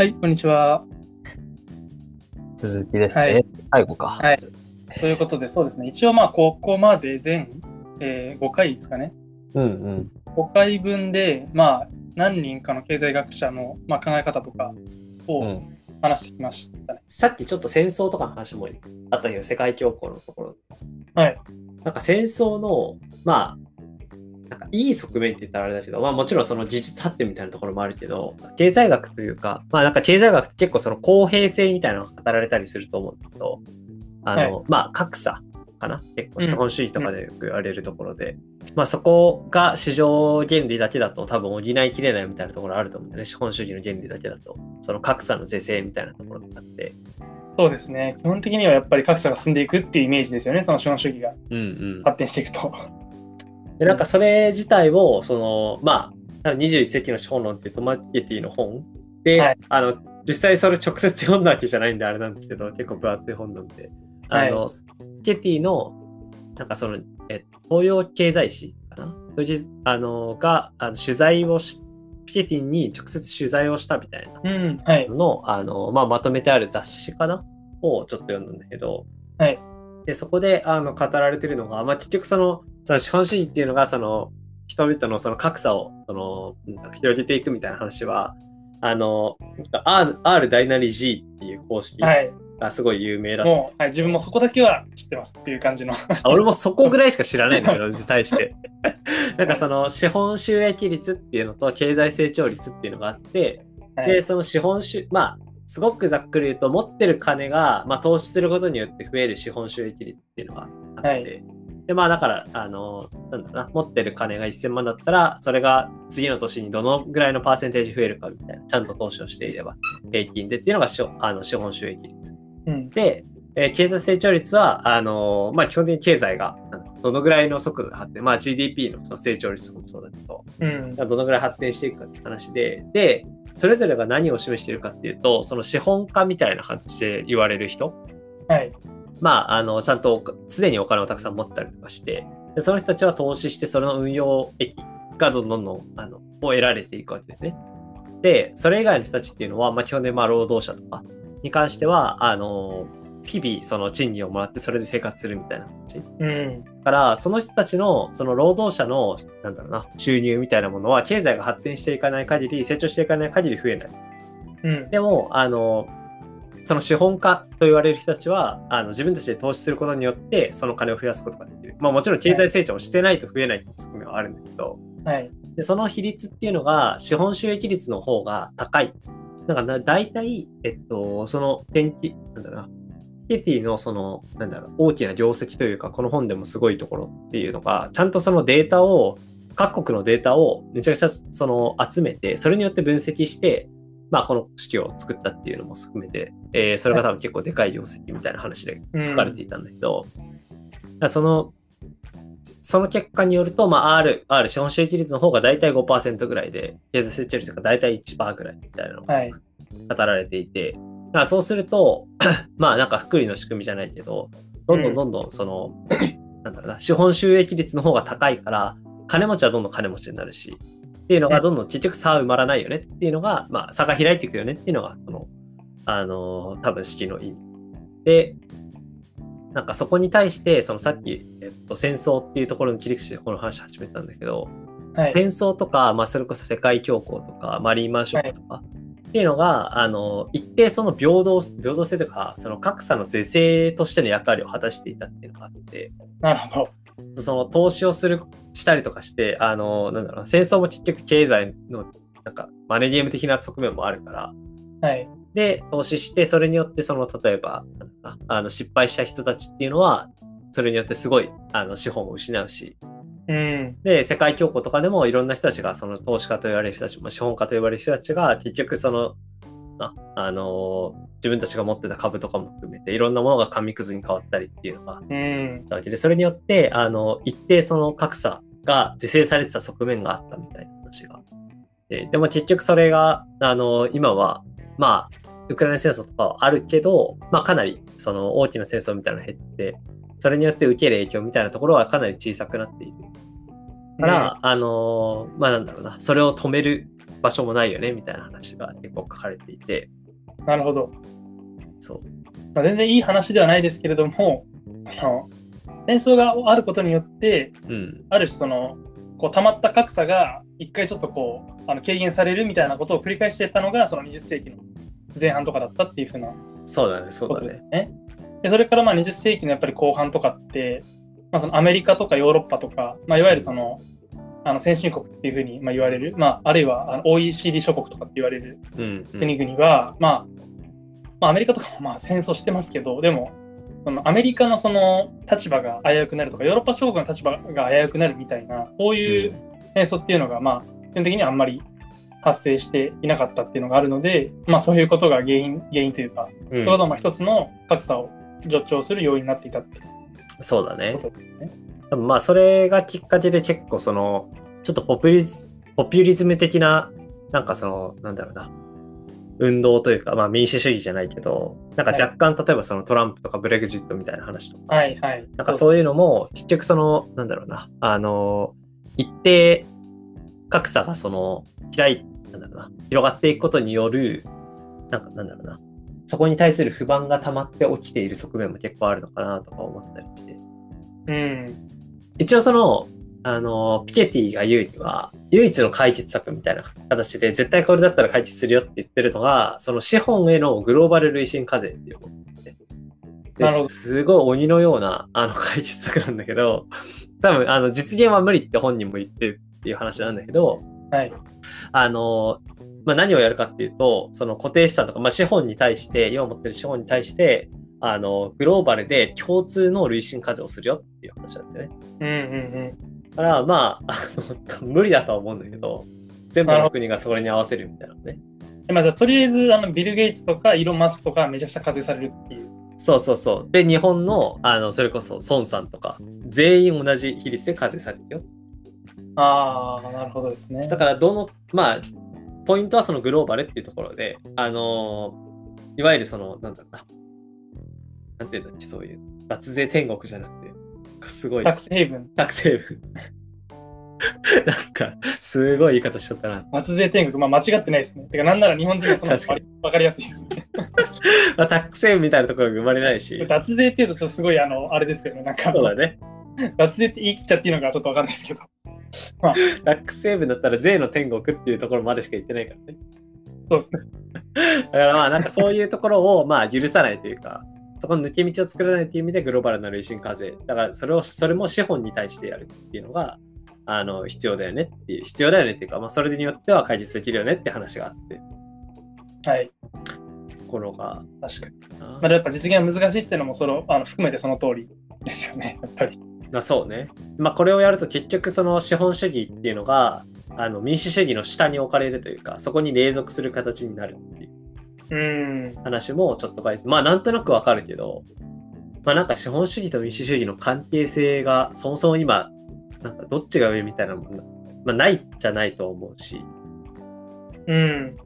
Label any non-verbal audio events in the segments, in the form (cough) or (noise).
はい、こんにちは。続きですね。はい最後か。はい。ということで、そうですね。一応、まあ、ここまで全、えー5回ですかね。うんうん。5回分で、まあ、何人かの経済学者の、まあ、考え方とかうをん。話してきましたね。さっきちょっと戦争とかの話もあったけど、世界恐慌のところ。はい。なんか戦争の、まあ、なんかいい側面って言ったらあれだけど、まあもちろんその技術発展みたいなところもあるけど、経済学というか、まあなんか経済学って結構その公平性みたいなのが語られたりすると思うんだけど、あの、まあ格差かな？結構資本主義とかでよく言われるところで、まあそこが市場原理だけだと多分補いきれないみたいなところあると思うんだよね。資本主義の原理だけだと。その格差の是正みたいなところとかって。そうですね。基本的にはやっぱり格差が進んでいくっていうイメージですよね。その資本主義がうんうん。発展していくと。で、なんかそれ自体を、その、まあ、多分21世紀の資本論っていうトマケティの本で、はい。あの、実際それ直接読んだわけじゃないんであれなんですけど、結構分厚い本なんで、あの、ケティの、なんかその、え、東洋経済史かな？あの、が、あの取材をし、ピケティに直接取材をしたみたいなうん、はい。のの、あの、まあ、まとめてある雑誌かな？をちょっと読んだんだけど、はい。で、そこで、あの、語られてるのが、まあ、結局その、その資本主義っていうのが、その、人々のその格差を、その、広げていくみたいな話は、あの、R, R 大なり G っていう公式はい。がすごい有名だった。もう、はい、自分もそこだけは知ってますっていう感じの。あ俺もそこぐらいしか知らないんだけど、(laughs) に対して。(laughs) なんかその資本収益率っていうのと経済成長率っていうのがあって、はいで、その資本収、まあ、すごくざっくり言うと、持ってる金が、まあ、投資することによって増える資本収益率っていうのがあって、はいで、まあ、だから、あの、なんだな、持ってる金が1000万だったら、それが次の年にどのぐらいのパーセンテージ増えるかみたいな、ちゃんと投資をしていれば、平均でっていうのがしょあの資本収益率。うん。で、えー経済成長率は、あのーまあ、基本的に経済がどのぐらいの速度で発展、まあ、GDP のその成長率もそうだけど、うん。どのぐらい発展していくかって話で、で、それぞれが何を示しているかっていうと、その資本家みたいな感じで言われる人、はい。まあ、あの、ちゃんとおすでにお金をたくさん持ったりとかして、でその人たちは投資して、その運用益がどんどんどんあのを得られていくわけですね。で、それ以外の人たちっていうのは、まあ、基本的にまあ労働者とかに関しては、あの、日々その賃金をもらってそれで生活するみたいな感じ。うん。だから、その人たちの、その労働者の、なんだろうな、収入みたいなものは、経済が発展していかない限り、成長していかない限り増えない。うん。でも、あの、その資本家と言われる人たちは、あの自分たちで投資することによって、その金を増やすことができる。まあもちろん経済成長をしてないと増えないっていう側面はあるんだけど、はい。でその比率っていうのが、資本収益率の方が高い。なんかな、大体、えっと、その研究、なんだろうな、ケティのその、なんだろう、大きな業績というか、この本でもすごいところっていうのが、ちゃんとそのデータを、各国のデータをめちゃくちゃその集めて、それによって分析して、まあこの式を作ったっていうのも含めて、えーそれが多分結構でかい業績みたいな話でうん書かれていたんだけど、だからその、その結果によると、まあ、R、R、資本収益率の方が大体5%ぐらいで、経済成長率が大体1%ぐらいみたいなのがはい。語られていて、だからそうすると、(coughs) まあなんか福利の仕組みじゃないけど、どんどんどんどんその、なんだろうな、資本収益率の方が高いから、金持ちはどんどん金持ちになるし、っていうのがどんどん結局差は埋まらないよねっていうのが、まあ差が開いていくよねっていうのが、この、あのー多分式の意味。で、なんかそこに対して、そのさっき、えっと、戦争っていうところの切り口でこの話始めたんだけど、はい。戦争とか、まあ、それこそ世界恐慌とか、マリーマンショックとか、っていうのが、あの、一定その平等、平等性とか、その格差の是正としての役割を果たしていたっていうのがあって、なるほど。その投資をする、したりとかして、あの、なんだろうな、戦争も結局経済の、なんか、マネーゲーム的な側面もあるから、はい。で、投資して、それによって、その、例えば、あの、失敗した人たちっていうのは、それによってすごい、あの、資本を失うし、うん。で、世界恐慌とかでもいろんな人たちが、その投資家と言われる人たち、まあ、資本家と呼ばれる人たちが、結局その、あ、あのー自分たちが持ってた株とかも含めて、いろんなものが紙くずに変わったりっていうのがあっうん。たわけで、それによって、あの、一定その格差が是正されてた側面があったみたいな話が。ででも結局それが、あの今は、まあ、ウクライナ戦争とかはあるけど、まあかなりその大きな戦争みたいなのが減って、それによって受ける影響みたいなところはかなり小さくなっている。から、あのーまあなんだろうな、それを止める場所もないよねみたいな話が結構書かれていて、なるほど。そう。まあ、全然いい話ではないですけれども、(laughs) その戦争があることによって、うん。ある種その、こう溜まった格差が一回ちょっとこうあの軽減されるみたいなことを繰り返していったのがその20世紀の前半とかだったっていうふうなそうだね、そうだ。ね。でそれからまあ20世紀のやっぱり後半とかって、まあ、そのアメリカとかヨーロッパとか、まあ、いわゆるそのあの先進国っていうふうにまあ言われる、まあ、あるいはあの OECD 諸国とかって言われる。国々は、まあ、まあアメリカとかもまあ戦争してますけどでもそのアメリカのその立場が危うくなるとかヨーロッパ諸国の立場が危うくなるみたいなそういう戦争っていうのがまあ基本的にはあんまり発生していなかったっていうのがあるので、まあ、そういうことが原因原因というか、うんそういうことも一つの格差を助長する要因になっていたっていうそうだね。多分まあそれがきっかけで結構そのちょっとポピュリズポピュリズム的ななんかそのなんだろうな。運動というかまあ民主主義じゃないけどなんか若干例えばそのトランプとかブレグジットみたいな話とかはいはい。なんかそういうのも結局そのなんだろうな。あの一定格差がその開いなんだろうな。広がっていくことによるなんかなんだろうな。そこに対する不満が溜まって起きている側面も結構あるのかなとか思ったりして。うん。一応その、あの、ピケティが言うには、唯一の解決策みたいな形で、絶対これだったら解決するよって言ってるのが、その資本へのグローバル累進課税っていうものですごい鬼のようなあの解決策なんだけど、多分あの実現は無理って本人も言ってるっていう話なんだけど、はい。あの、まあ、何をやるかっていうと、その固定資産とか、まあ、資本に対して、今持ってる資本に対して、あの、グローバルで共通の累進課税をするよっていう話なんだよね。うんうんだから、まあ、あの無理だとは思うんだけど、全部の国がそれに合わせるみたいなのね。うん。でまあ、じゃあとりあえずあのビル・ゲイツとかイーロン・マスクとかめちゃくちゃ課税されるっていう。そうそうそう。で、日本の、あの、それこそ孫さんとか、全員同じ比率で課税されるよ。ああ、なるほどですね。だから、どの、まあ、ポイントはそのグローバルっていうところで、あのいわゆるその、なんだろうな、なんていうんだっけ、そういう、脱税天国じゃなくて、すごい、タックスヘイブン、タクセーブ。(laughs) なんか、すごい言い方しちゃったな。脱税天国、まあ間違ってないですね。てか、なんなら日本人がその確かにわかりやすいですね。(laughs) まあ、タックセーブみたいなところが生まれないし、(laughs) 脱税っていうと、ちょっとすごい、あの、あれですけどね、なんか、そうだね。脱税って言い切っちゃっていいのかちょっとわかんないですけど。タックセーブだったら税の天国っていうところまでしか言ってないからね。そうですね。だからまあなんかそういうところをまあ許さないというか、そこの抜け道を作らないという意味でグローバルな累進課税。だからそれを、それも資本に対してやるっていうのが、あの、必要だよねっていう、必要だよねっていうか、まあそれによっては解決できるよねって話があって、はい。ところが、確かに。ままあ、やっぱ実現が難しいっていうのも、その、あの含めてその通りですよね、やっぱり。あそうね。まあこれをやると結局その資本主義っていうのが、あの民主主義の下に置かれるというか、そこに隷属する形になるっていう。話もちょっと書いて、まあなんとなくわかるけど、まあなんか資本主義と民主主義の関係性がそもそも今、なんかどっちが上みたいなもんな、まあないじゃないと思うし、うん。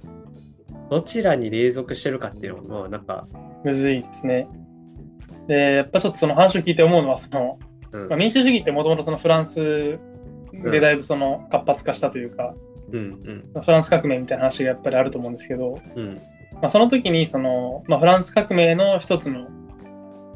どちらに隷属してるかっていうのも、まあなんか、むずいですね。で、やっぱちょっとその話を聞いて思うのは、その、うん。まあ、民主主義ってもともとそのフランスでだいぶその活発化したというか、うんうん。フランス革命みたいな話がやっぱりあると思うんですけど、うんまあ、その時にその、まあ、フランス革命の一つの、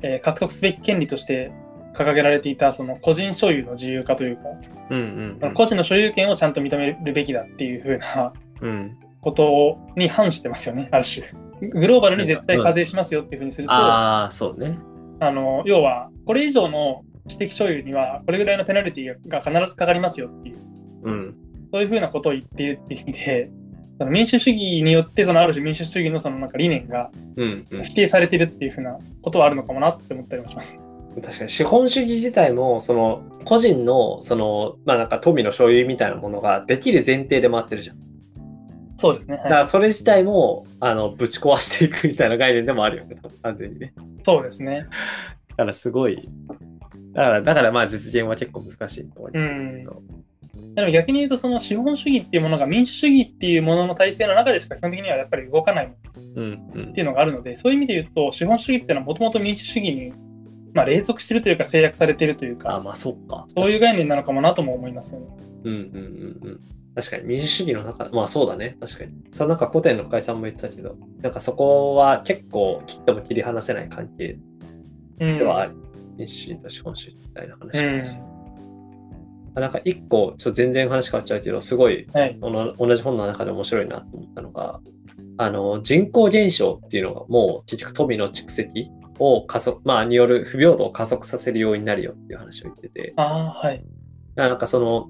えー獲得すべき権利として掲げられていたその個人所有の自由化というか、うんうん個人の所有権をちゃんと認めるべきだっていうふうなうんことに反してますよね、ある種。グローバルに絶対課税しますよっていうふうにすると、ああ、そうね。あの要はこれ以上の私的所有にはこれぐらいのペナルティが必ずかかりますよっていう、うん。そういうふうなことを言っているっていう意味で、その民主主義によってそのある種民主主義のそのなんか理念が否定されてるっていうふうなことはあるのかもなって思ったりもします。確かに資本主義自体もその個人のそのまあなんか富の所有みたいなものができる前提で回ってるじゃん。そうですね。だかはい、らそれ自体もあのぶち壊していくみたいな概念でもあるよね、完全にね。そうですね。だからすごい。だから、だからまあ実現は結構難しいと思う。うん。でも逆に言うと、その資本主義っていうものが民主主義っていうものの体制の中でしか基本的にはやっぱり動かないっうんうんていうのがあるので、そういう意味で言うと、資本主義っていうのはもともと民主主義に、まあ、隷属してるというか制約されてるというあ、か、まあそっか。そういう概念なのかもなとも思いますよね。うんうんうんうん。確かに民主主義の中、まあそうだね、確かに。そのなんか古典の深井さんも言ってたけど、なんかそこは結構切っても切り離せない関係うんではある。民主主義と資本主義みたいな話。うん。なんか一個、ちょっと全然話変わっちゃうけど、すごいはい。その同じ本の中で面白いなと思ったのが、あの人口減少っていうのがもう結局富の蓄積を加速、まあ、による不平等を加速させる要因になるよっていう話を言ってて、ああ、はい。なんかその、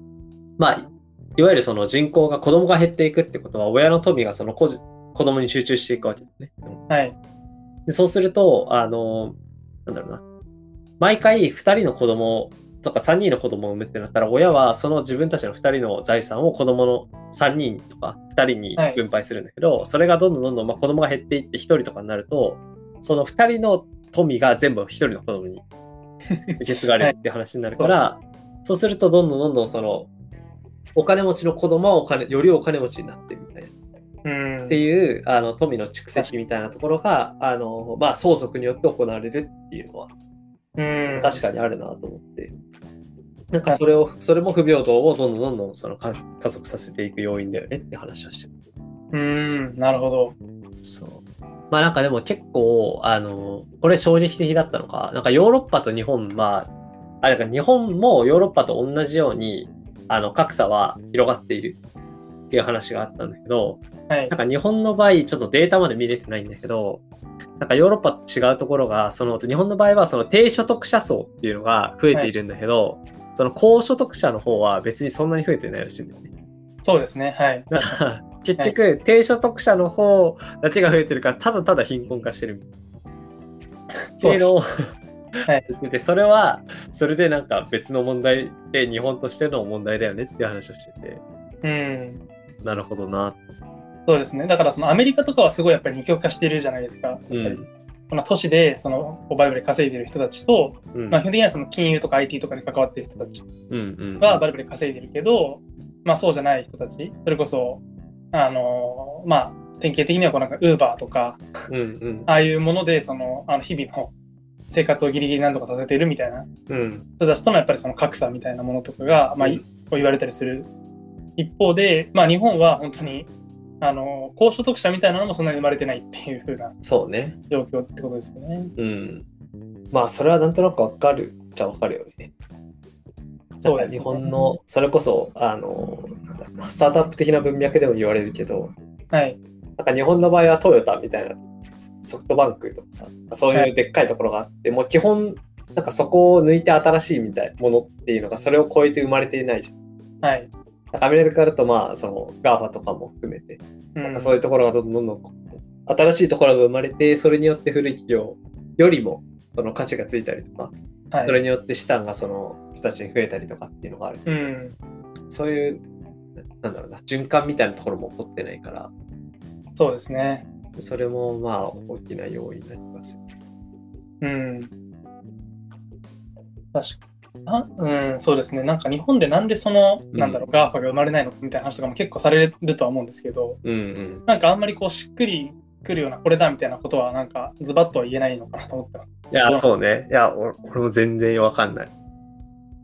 まあ、いわゆるその人口が子供が減っていくってことは、親の富がその子じ子供に集中していくわけですね。はい。でそうすると、あの、なんだろうな。毎回2人の子供とか3人の子供を産むってなったら、親はその自分たちの2人の財産を子供の3人とか2人にはい分配するんだけど、それがどんどんどんどん、まあ、子供が減っていって1人とかになると、その2人の富が全部1人の子供に (laughs) 受け継がれるって話になるから、そうするとどんどんどんどんその、お金持ちの子供はお金、よりお金持ちになってるみたいな。うん。っていうあの富の蓄積みたいなところがあの、まあ、相続によって行われるっていうのはうん。確かにあるなと思って、なんかそれをそれも不平等をどんどんどんどんその加加速させていく要因だよねって話をしてる。うん。なるほど。そうまあなんかでも結構あのこれ衝撃的だったのかなんかヨーロッパと日本はあだから日本もヨーロッパと同じようにあの格差は広がっているっていう話があったんだけど、はいなん。か日本の場合、ちょっとデータまで見れてないんだけど、なんかヨーロッパと違うところが、その日本の場合はその低所得者層っていうのが増えているんだけど、その高所得者の方は別にそんなに増えてないらしいんだよね。そうですね。はい。だから結局、低所得者の方だけが増えてるから、ただただ貧困化してるそういうのをはいで、それは、それでなんか別の問題で、日本としての問題だよねっていう話をしてて、うん。なるほどな。そうですね。だからそのアメリカとかはすごいやっぱり二極化しているじゃないですか。うん。この都市でそのこうバイブルで稼いでる人たちと、うん。まあ、基本的にはその金融とか IT とかに関わっている人たち。はバイブルで稼いでるけど、まあそうじゃない人たち、それこそ、あのまあ典型的にはこうなんか Uber とか、うんうん。ああいうものでそのあの日々の生活をギリギリなんとかさせているみたいなうん。人たちとのやっぱりその格差みたいなものとかが、まあ、こう言われたりする一方で、まあ、日本は本当にあの高所得者みたいなのもそんなに生まれてないっていう風なそうね。状況ってことですよね。うん。まあ、それはなんとなくわかるじゃわかるよね。そうで日本の、それこそ、あの、なんだスタートアップ的な文脈でも言われるけど、はい。なんか日本の場合はトヨタみたいな、ソフトバンクとかさ、そういうでっかいところがあって、もう基本、なんかそこを抜いて新しいみたいなものっていうのが、それを超えて生まれていないじゃん。はい。アメリカだと、まあ、その、 GAFA とかも含めて、うんなんかそういうところがどんどんどんどん新しいところが生まれて、それによって古い企業よりもその価値がついたりとか、はいそれによって資産がその人たちに増えたりとかっていうのがある。うん。そういう、なんだろうな、循環みたいなところも起こってないから、そうですね。それもまあ大きな要因になります。うん。確かあうん、そうですね。なんか日本でなんでその、うんなんだろう、 GAFA が生まれないのかみたいな話とかも結構されるとは思うんですけど、うんうん。なんかあんまりこうしっくりくるような、これだみたいなことは、なんかズバッとは言えないのかなと思ってます。いやう、んそうね。いや、俺俺も全然わかんない。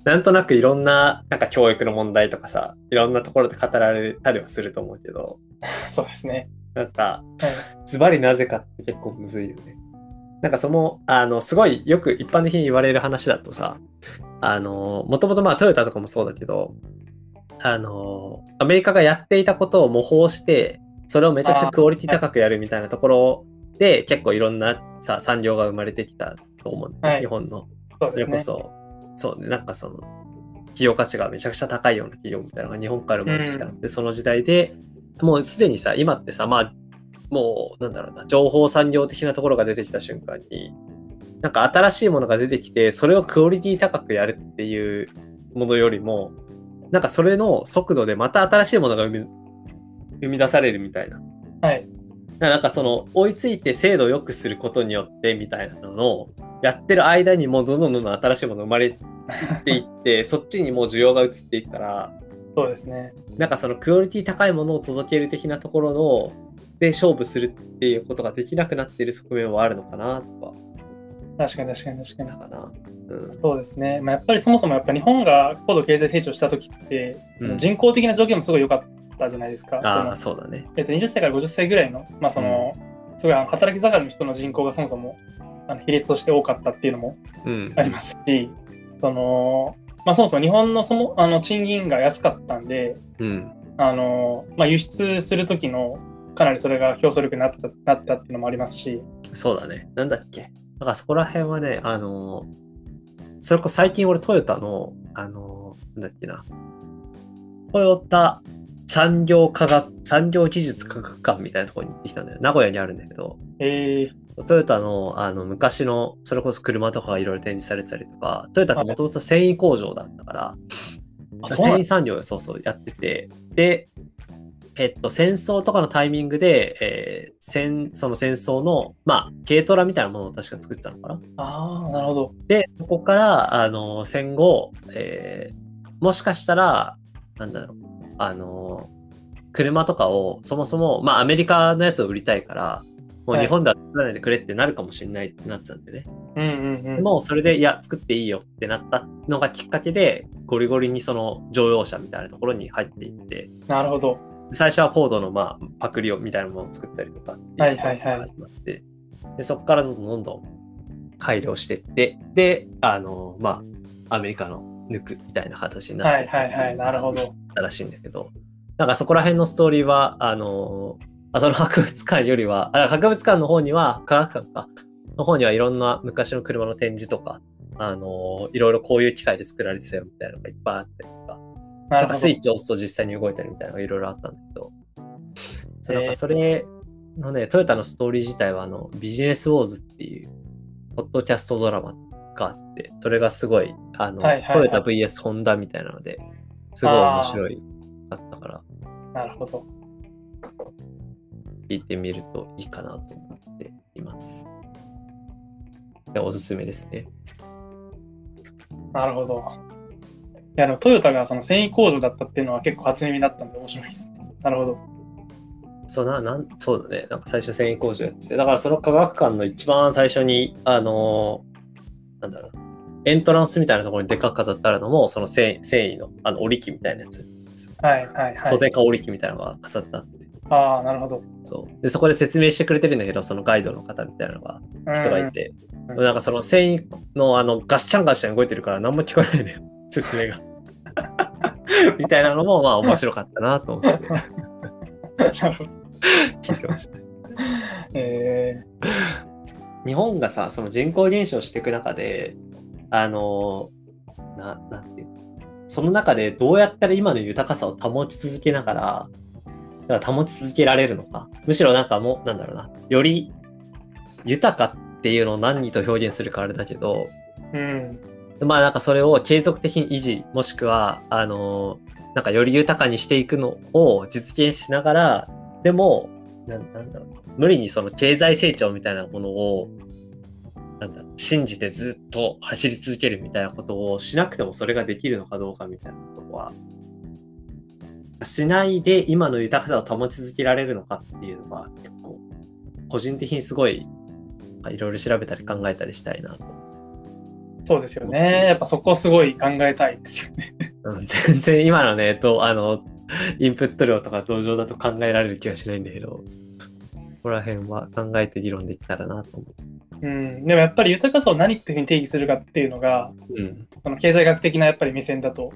なんとなくいろんな、なんか教育の問題とかさ、いろんなところで語られたりはすると思うけど、(laughs) そうですね。なんか、はい。ズバリなぜかって結構むずいよね。なんかその、あの、すごいよく一般的に言われる話だとさ、あの、もともとまあトヨタとかもそうだけど、あの、アメリカがやっていたことを模倣して、それをめちゃくちゃクオリティ高くやるみたいなところで、結構いろんなさ、産業が生まれてきたと思うね、はい日本の。それこそ、そうね、なんかその、企業価値がめちゃくちゃ高いような企業みたいなのが日本から生まれてきた。うで、その時代で、もうすでにさ、今ってさ、まあ、もう、なんだろうな、情報産業的なところが出てきた瞬間に、なんか新しいものが出てきて、それをクオリティ高くやるっていうものよりも、なんかそれの速度でまた新しいものが生み生み出されるみたいな。はい。なんかその追いついて精度を良くすることによってみたいなのをやってる間にもうどんどんどんどん新しいもの生まれていって (laughs) そっちにもう需要が移っていくからそうですね。なんかそのクオリティ高いものを届ける的なところので勝負するっていうことができなくなっている側面はあるのかなとか。確かに確かに確かにだ。から、うん、そうですね。まあ、やっぱりそもそもやっぱ日本が高度経済成長した時って、うん人口的な条件もすごい良かったじゃないですか。ああ、そうだね。えっと、20歳から50歳ぐらいの、まあそのすごいあの働き盛りの人の人口がそもそもあの比率として多かったっていうのもうん。ありますし、そのまあ、そもそも日本のそもあの賃金が安かったんで、うん。あのまあ、輸出する時のかなりそれが競争力になったなったっていうのもありますし、そうだね。なんだっけ？だからそこら辺はね、あの、それこそ最近俺トヨタの、あの、なんだっけな。トヨタ産業科学、産業技術科学館みたいなところに行ってきたんだよ。名古屋にあるんだけど、えトヨタのあの昔の、それこそ車とかがいろいろ展示されてたりとか、トヨタってもともと繊維工場だったから、繊維産業をそうそうやってて、で、えっと、戦争とかのタイミングで、えー戦その戦争の、まあ、軽トラみたいなものを確か作ってたのかな。ああ、なるほど。で、そこから、あの、戦後、えーもしかしたら、なんだろう、あの、車とかを、そもそも、まあ、アメリカのやつを売りたいから、もうはい日本では作らないでくれってなるかもしれないってなってたんでね。うんうんうん。もうそれで、いや、作っていいよってなったのがきっかけで、ゴリゴリにその乗用車みたいなところに入っていって、なるほど。最初はコードのまあパクリをみたいなものを作ったりとかっていうところから始まって、でそこからどんどんどんどん改良していって、で、あの、まあ、アメリカの抜くみたいな形になってはいはいはい。なるほど。たらしいんだけど、なんかそこら辺のストーリーは、あの、あその博物館よりは、あ博物館の方には、科学館か、の方にはいろんな昔の車の展示とか、あの、いろいろこういう機械で作られてたよみたいなのがいっぱいあったりとか、なんかスイッチを押すと実際に動いたりみたいなのがいろいろあったんだけど、そうなんかそれのね、トヨタのストーリー自体はあのビジネスウォーズっていうポッドキャストドラマがあって、それがすごい、あの、はいはいはいトヨタ VS ホンダみたいなので、すごい面白いかったから、なるほど。聞いてみるといいかなと思っています。でおすすめですね。なるほど。いや、でもトヨタがその繊維工場だったっていうのは結構初耳だったんで面白いですね。なるほど。そうな、なん、そうだね。なんか最初繊維工場やってて、だからその科学館の一番最初に、あのーなんだろうな、エントランスみたいなところにでっかく飾ってあるのも、その繊維繊維の、あの、織り機みたいなやつ、はいはいはい。袖か織り機みたいなのが飾ってあって、ああ、なるほど。そう。で、そこで説明してくれてるんだけど、そのガイドの方みたいなのが、人がいて、うんなんかその繊維の、あの、ガッシャンガッシャン動いてるから何も聞こえないのよ、説明が。(laughs) みたいなのも、まあ面白かったなと思って (laughs) なるほど。聞いてました。え日本がさ、その人口減少していく中で、あの、な、なんていうの？その中でどうやったら今の豊かさを保ち続けながら、だから保ち続けられるのか。むしろなんかもう、なんだろうな、より豊かっていうのを何と表現するかあれだけど、ーうん。まあなんかそれを継続的に維持、もしくは、あのなんかより豊かにしていくのを実現しながら、でも、なんなんだろう、無理にその経済成長みたいなものを、なんだろう、信じてずっと走り続けるみたいなことをしなくてもそれができるのかどうかみたいなことは、しないで今の豊かさを保ち続けられるのかっていうのは結構、個人的にすごい、いろいろ調べたり考えたりしたいなと。そうですよね。やっぱそこすごい考えたいですよね。うん (laughs) 全然今のね、とあの、インプット量とか同情だと考えられる気はしないんだけど、ここら辺は考えて議論できたらなと思うん。でもやっぱり豊かさを何っていうふうに定義するかっていうのが、う。うん。その経済学的なやっぱり目線だと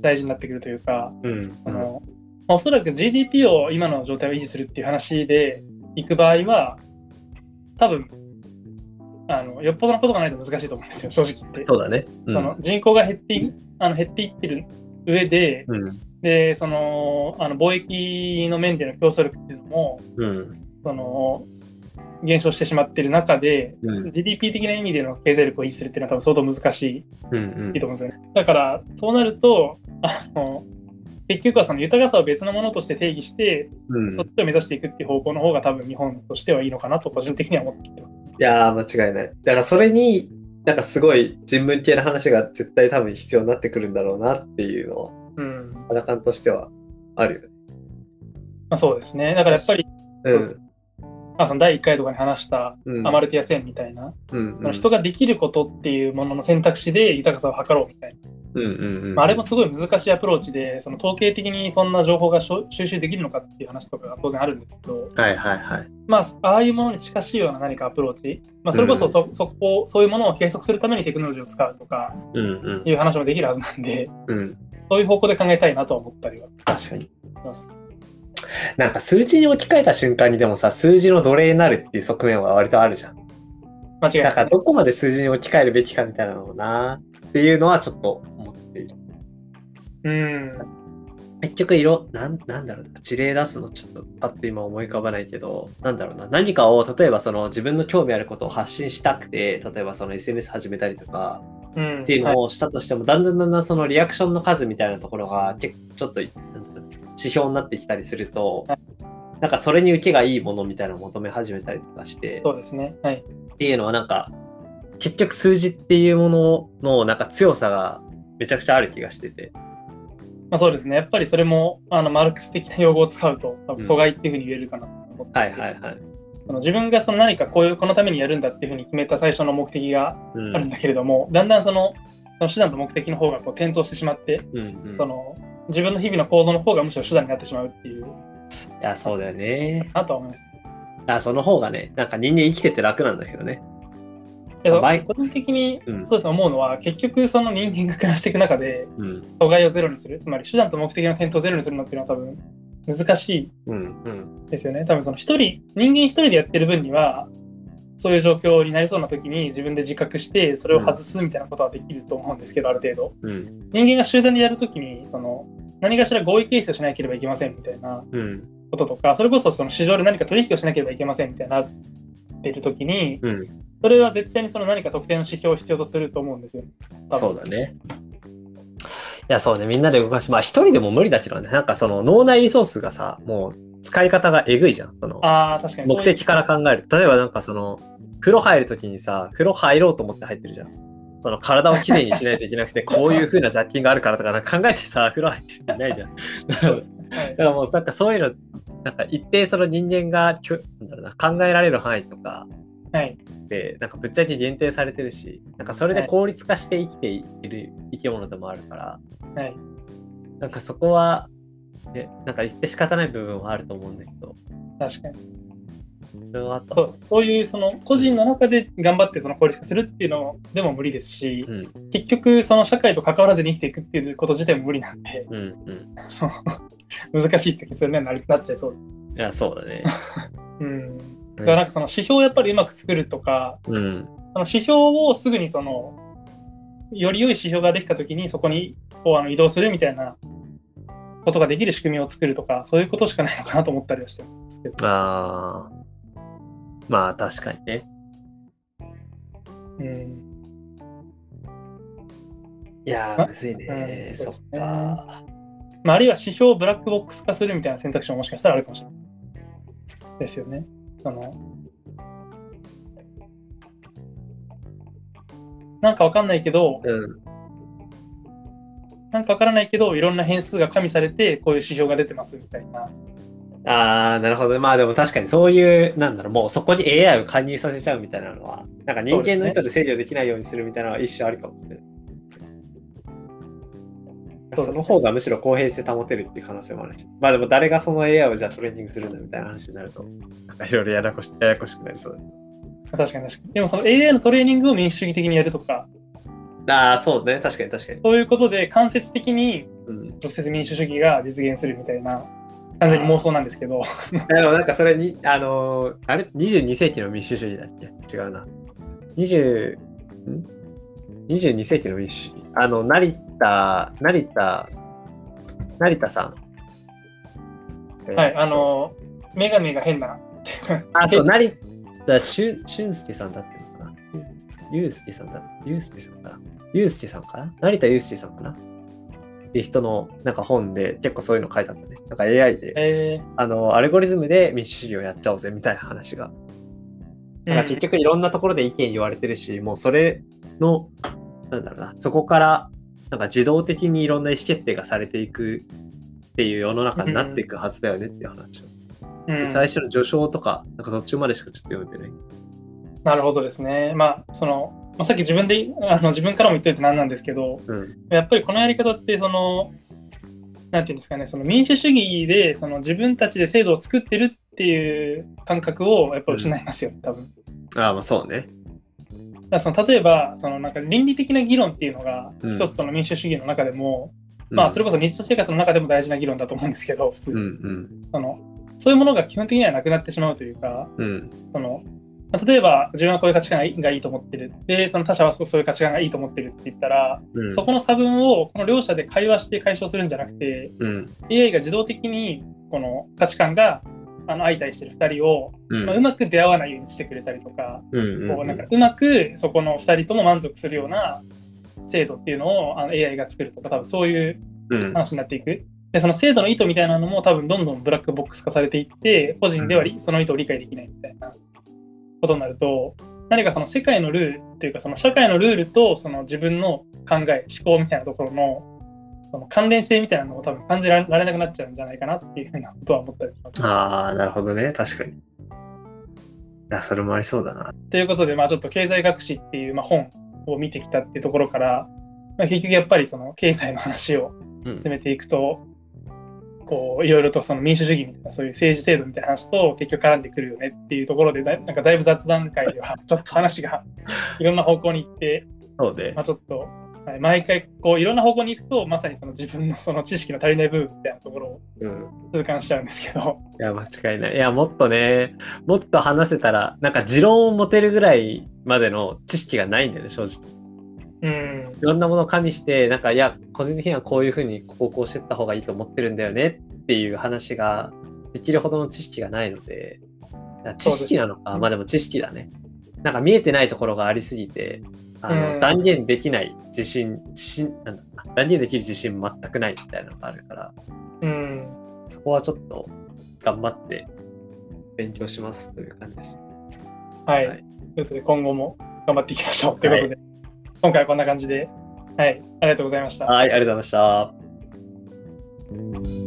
大事になってくるというか、うん。あのまあおそらく GDP を今の状態を維持するっていう話でいく場合は、多分あのよっぽどのことがないと難しいと思うんですよ、正直言って。そうだね。うん。その人口が減っていあの減っていってる上で、うん。でそのあの貿易の面での競争力っていうのもうん。その減少してしまっている中で、うん。GDP 的な意味での経済力を維持するっていうのは多分相当難しいうん。いいと思うんですよね。だから、そうなると、あの結局はその豊かさを別のものとして定義して、うん。そっちを目指していくっていう方向の方が多分日本としてはいいのかなと個人的には思っています。いやー、間違いない。だからそれに、なんかすごい人文系の話が絶対多分必要になってくるんだろうなっていうのは、うん。肌感としてはあるよね。まあ、そうですね。だからやっぱり、うん。まあ、その第1回とかに話したうんアマルティア線みたいな、うん人ができることっていうものの選択肢で豊かさを図ろうみたいな。うんうんうんまあ、あれもすごい難しいアプローチで、その統計的にそんな情報が収集できるのかっていう話とかが当然あるんですけど、はいはいはい。まあ、ああいうものに近しいような何かアプローチ、まあ、それこそそ,、そこそういうものを計測するためにテクノロジーを使うとかうんうんいう話もできるはずなんで、うん。そういう方向で考えたいなとは思ったりは確かに。します。なんか数字に置き換えた瞬間にでもさ、数字の奴隷になるっていう側面は割とあるじゃん。間違いない。だからどこまで数字に置き換えるべきかみたいなのをなっていうのはちょっと思っている。うん。結局色、なんなんだろうな、事例出すのちょっとパッと今思い浮かばないけど、なんだろうな、何かを例えばその自分の興味あることを発信したくて、例えばその SNS 始めたりとかうん、っていうはいのをしたとしても、だんだんだんだんそのリアクションの数みたいなところが結構ちょっと指標になってきたりするとは、なんかそれに受けがいいものみたいなのを求め始めたりとかして、そうですね。はい。っていうのはなんか結局数字っていうもののなんか強さがめちゃくちゃある気がしてて。まあ、そうですね。やっぱりそれもあのマルクス的な用語を使うと、多分阻害っていうふうに言えるかなと思って、はいはいはい。その自分がその何かこういうこのためにやるんだっていうふうに決めた最初の目的がうんあるんだけれども、だんだんそのその手段と目的の方がこう転倒してしまって、うんうんその自分の日々の行動の方がむしろ手段になってしまうっていういや、そうだよね。なとは思います。あその方がね、なんか人間生きてて楽なんだけどね。けど前個人的にうんそうですね思うのは、結局その人間が暮らしていく中でうん。阻害をゼロにする、つまり手段と目的の転倒をゼロにするのっていうのは多分難しいうん。うん。ですよね。多分その一人、人間一人でやってる分には、そういう状況になりそうな時に自分で自覚して、それを外すみたいなことはできると思うんですけど、ある程度。うん。人間が集団でやるときに、その、何かしら合意形成をしなければいけませんみたいなうん。こととか、それこそその市場で何か取引をしなければいけませんみたいになっているときに、うん。それは絶対にその何か特定の指標を必要とすると思うんですよ。そうだね。いや、そうね。みんなで動かし、まあ一人でも無理だけどね。なんかその脳内リソースがさ、もう使い方がえぐいじゃん。そのああ、確かに。目的から考えると。例えばなんかその、風呂入るときにさ、風呂入ろうと思って入ってるじゃん。その体をきれいにしないといけなくて、(laughs) こういう風な雑菌があるからとかなんか考えてさ、風呂入ってる人いないじゃん。だからもうなんかそういうの、なんか一定その人間がきょなんだろうな考えられる範囲とかはい。で、なんかぶっちゃけ限定されてるし、なんかそれで効率化して生きている生き物でもあるから、はい。なんかそこは、ね、なんか言って仕方ない部分はあると思うんだけど、確かに。それはあったそうそういうその個人の中で頑張ってその効率化するっていうのでも無理ですし、うん、結局その社会と関わらずに生きていくっていうこと自体も無理なんで、うん、うん。(laughs) 難しいって結論になっちゃいそう。いや、そうだね。(laughs) うん。だからなんかその指標をやっぱりうまく作るとか、うん、その指標をすぐにその、より良い指標ができたときにそこにこうあの移動するみたいなことができる仕組みを作るとか、そういうことしかないのかなと思ったりはしてるんですけど。ああ。まあ確かにね。うん。いやあー、むずいね。うんそっか。まあ、あるいは指標をブラックボックス化するみたいな選択肢ももしかしたらあるかもしれない。ですよね。そのなんかわかんないけど、うん。なんかわからないけど、いろんな変数が加味されて、こういう指標が出てますみたいな。ああ、なるほど。まあでも確かにそういう、なんだろう、もうそこに AI を介入させちゃうみたいなのは、なんか人間の人で制御できないようにするみたいなのは一種あるかもしれない。そねその方がむしろ公平性保てるっていう可能性もあるし。まあでも誰がその AI をじゃあトレーニングするんだみたいな話になると、なんかいろいろややこしややこしくなりそう確かに確かに。でもその AI のトレーニングを民主主義的にやるとか、だ。ああ、そうね。確かに確かに。そういうことで間接的にうん。直接民主主義が実現するみたいな、完全に妄想なんですけど、でもなんかそれに、あのーあれ ?22 世紀の民主主義だっけ？違うな。20、ん ?22 世紀の民主主義？あの、成田、成田、成田さん。はい、あの、メガネが変な。(laughs) あ、そう、成田俊俊介さんだっていうのかな。ゆうすけさんだ。ゆうすけさんかな。ゆうすけさんかな？成田ゆうすけさんかな？っていう人のなんか本で結構そういうの書いてあったね。なんか AI で、えあの、アルゴリズムで民主主義をやっちゃおうぜみたいな話が。ーなんか結局いろんなところで意見言われてるし、もうそれの、なんだろうな、そこからなんか自動的にいろんな意思決定がされていくっていう世の中になっていくはずだよねっていう話を。うん最初の序章とか、なんか途中までしかちょっと読めてない。なるほどですね。まあ、その、まあ、さっき自分で、あの自分からも言っておいてなんなんですけど、うん。やっぱりこのやり方って、その、なんていうんですかね、その民主主義でその自分たちで制度を作ってるっていう感覚をやっぱ失いますよ、多分。ああ、まあそうね。だその例えば、そのなんか倫理的な議論っていうのが、うん一つその民主主義の中でも、まあそれこそ日常生活の中でも大事な議論だと思うんですけど、普通に、うんうんそのそういうものが基本的にはなくなってしまうというか、うんそのまあ例えば自分はこういう価値観がいいと思ってる。で、その他者はそういう価値観がいいと思ってるって言ったら、うんそこの差分をこの両者で会話して解消するんじゃなくて、うん。AI が自動的にこの価値観があの相対してる2人を、うんまあ、うまく出会わないようにしてくれたりとか、うこうなんかうまくそこの2人とも満足するような制度っていうのをあの AI が作るとか、多分そういううん話になっていく。で、その制度の意図みたいなのも多分どんどんブラックボックス化されていって、個人ではりその意図を理解できないみたいなことになると、何かその世界のルールっていうか、その社会のルールとその自分の考え、思考みたいなところのその関連性みたいなのを多分感じられなくなっちゃうんじゃないかなっていうふうなことは思ったりします。ああ、なるほどね。確かに。いや、それもありそうだな。ということで、まあ、ちょっと経済学史っていう、まあ、本を見てきたっていうところから、まあ、結局やっぱりその経済の話をうん進めていくと、こういろいろとその民主主義みたいなそういう政治制度みたいな話と結局絡んでくるよねっていうところでだなんかだいぶ雑談会では (laughs) ちょっと話が (laughs) いろんな方向に行って、そうでまあ、。ちょっと、はい毎回こういろんな方向に行くとまさにその自分のその知識の足りない部分みたいなところをうん。痛感しちゃうんですけど、いや、間違いない。いや、もっとね、もっと話せたら、なんか持論を持てるぐらいまでの知識がないんだよね、正直。うん、いろんなものを加味して、なんか、いや、個人的にはこういうふうに、ここをこうしてった方がいいと思ってるんだよねっていう話ができるほどの知識がないので、知識なのか、まあでも知識だね。なんか見えてないところがありすぎて、あの、うん。断言できない自信、自信、なんだ断言できる自信全くないみたいなのがあるから、うん、そこはちょっと頑張って勉強しますという感じです。はい。はい。ということで今後も頑張っていきましょう。ということで、今回はこんな感じで、はい、ありがとうございました。はい、ありがとうございました。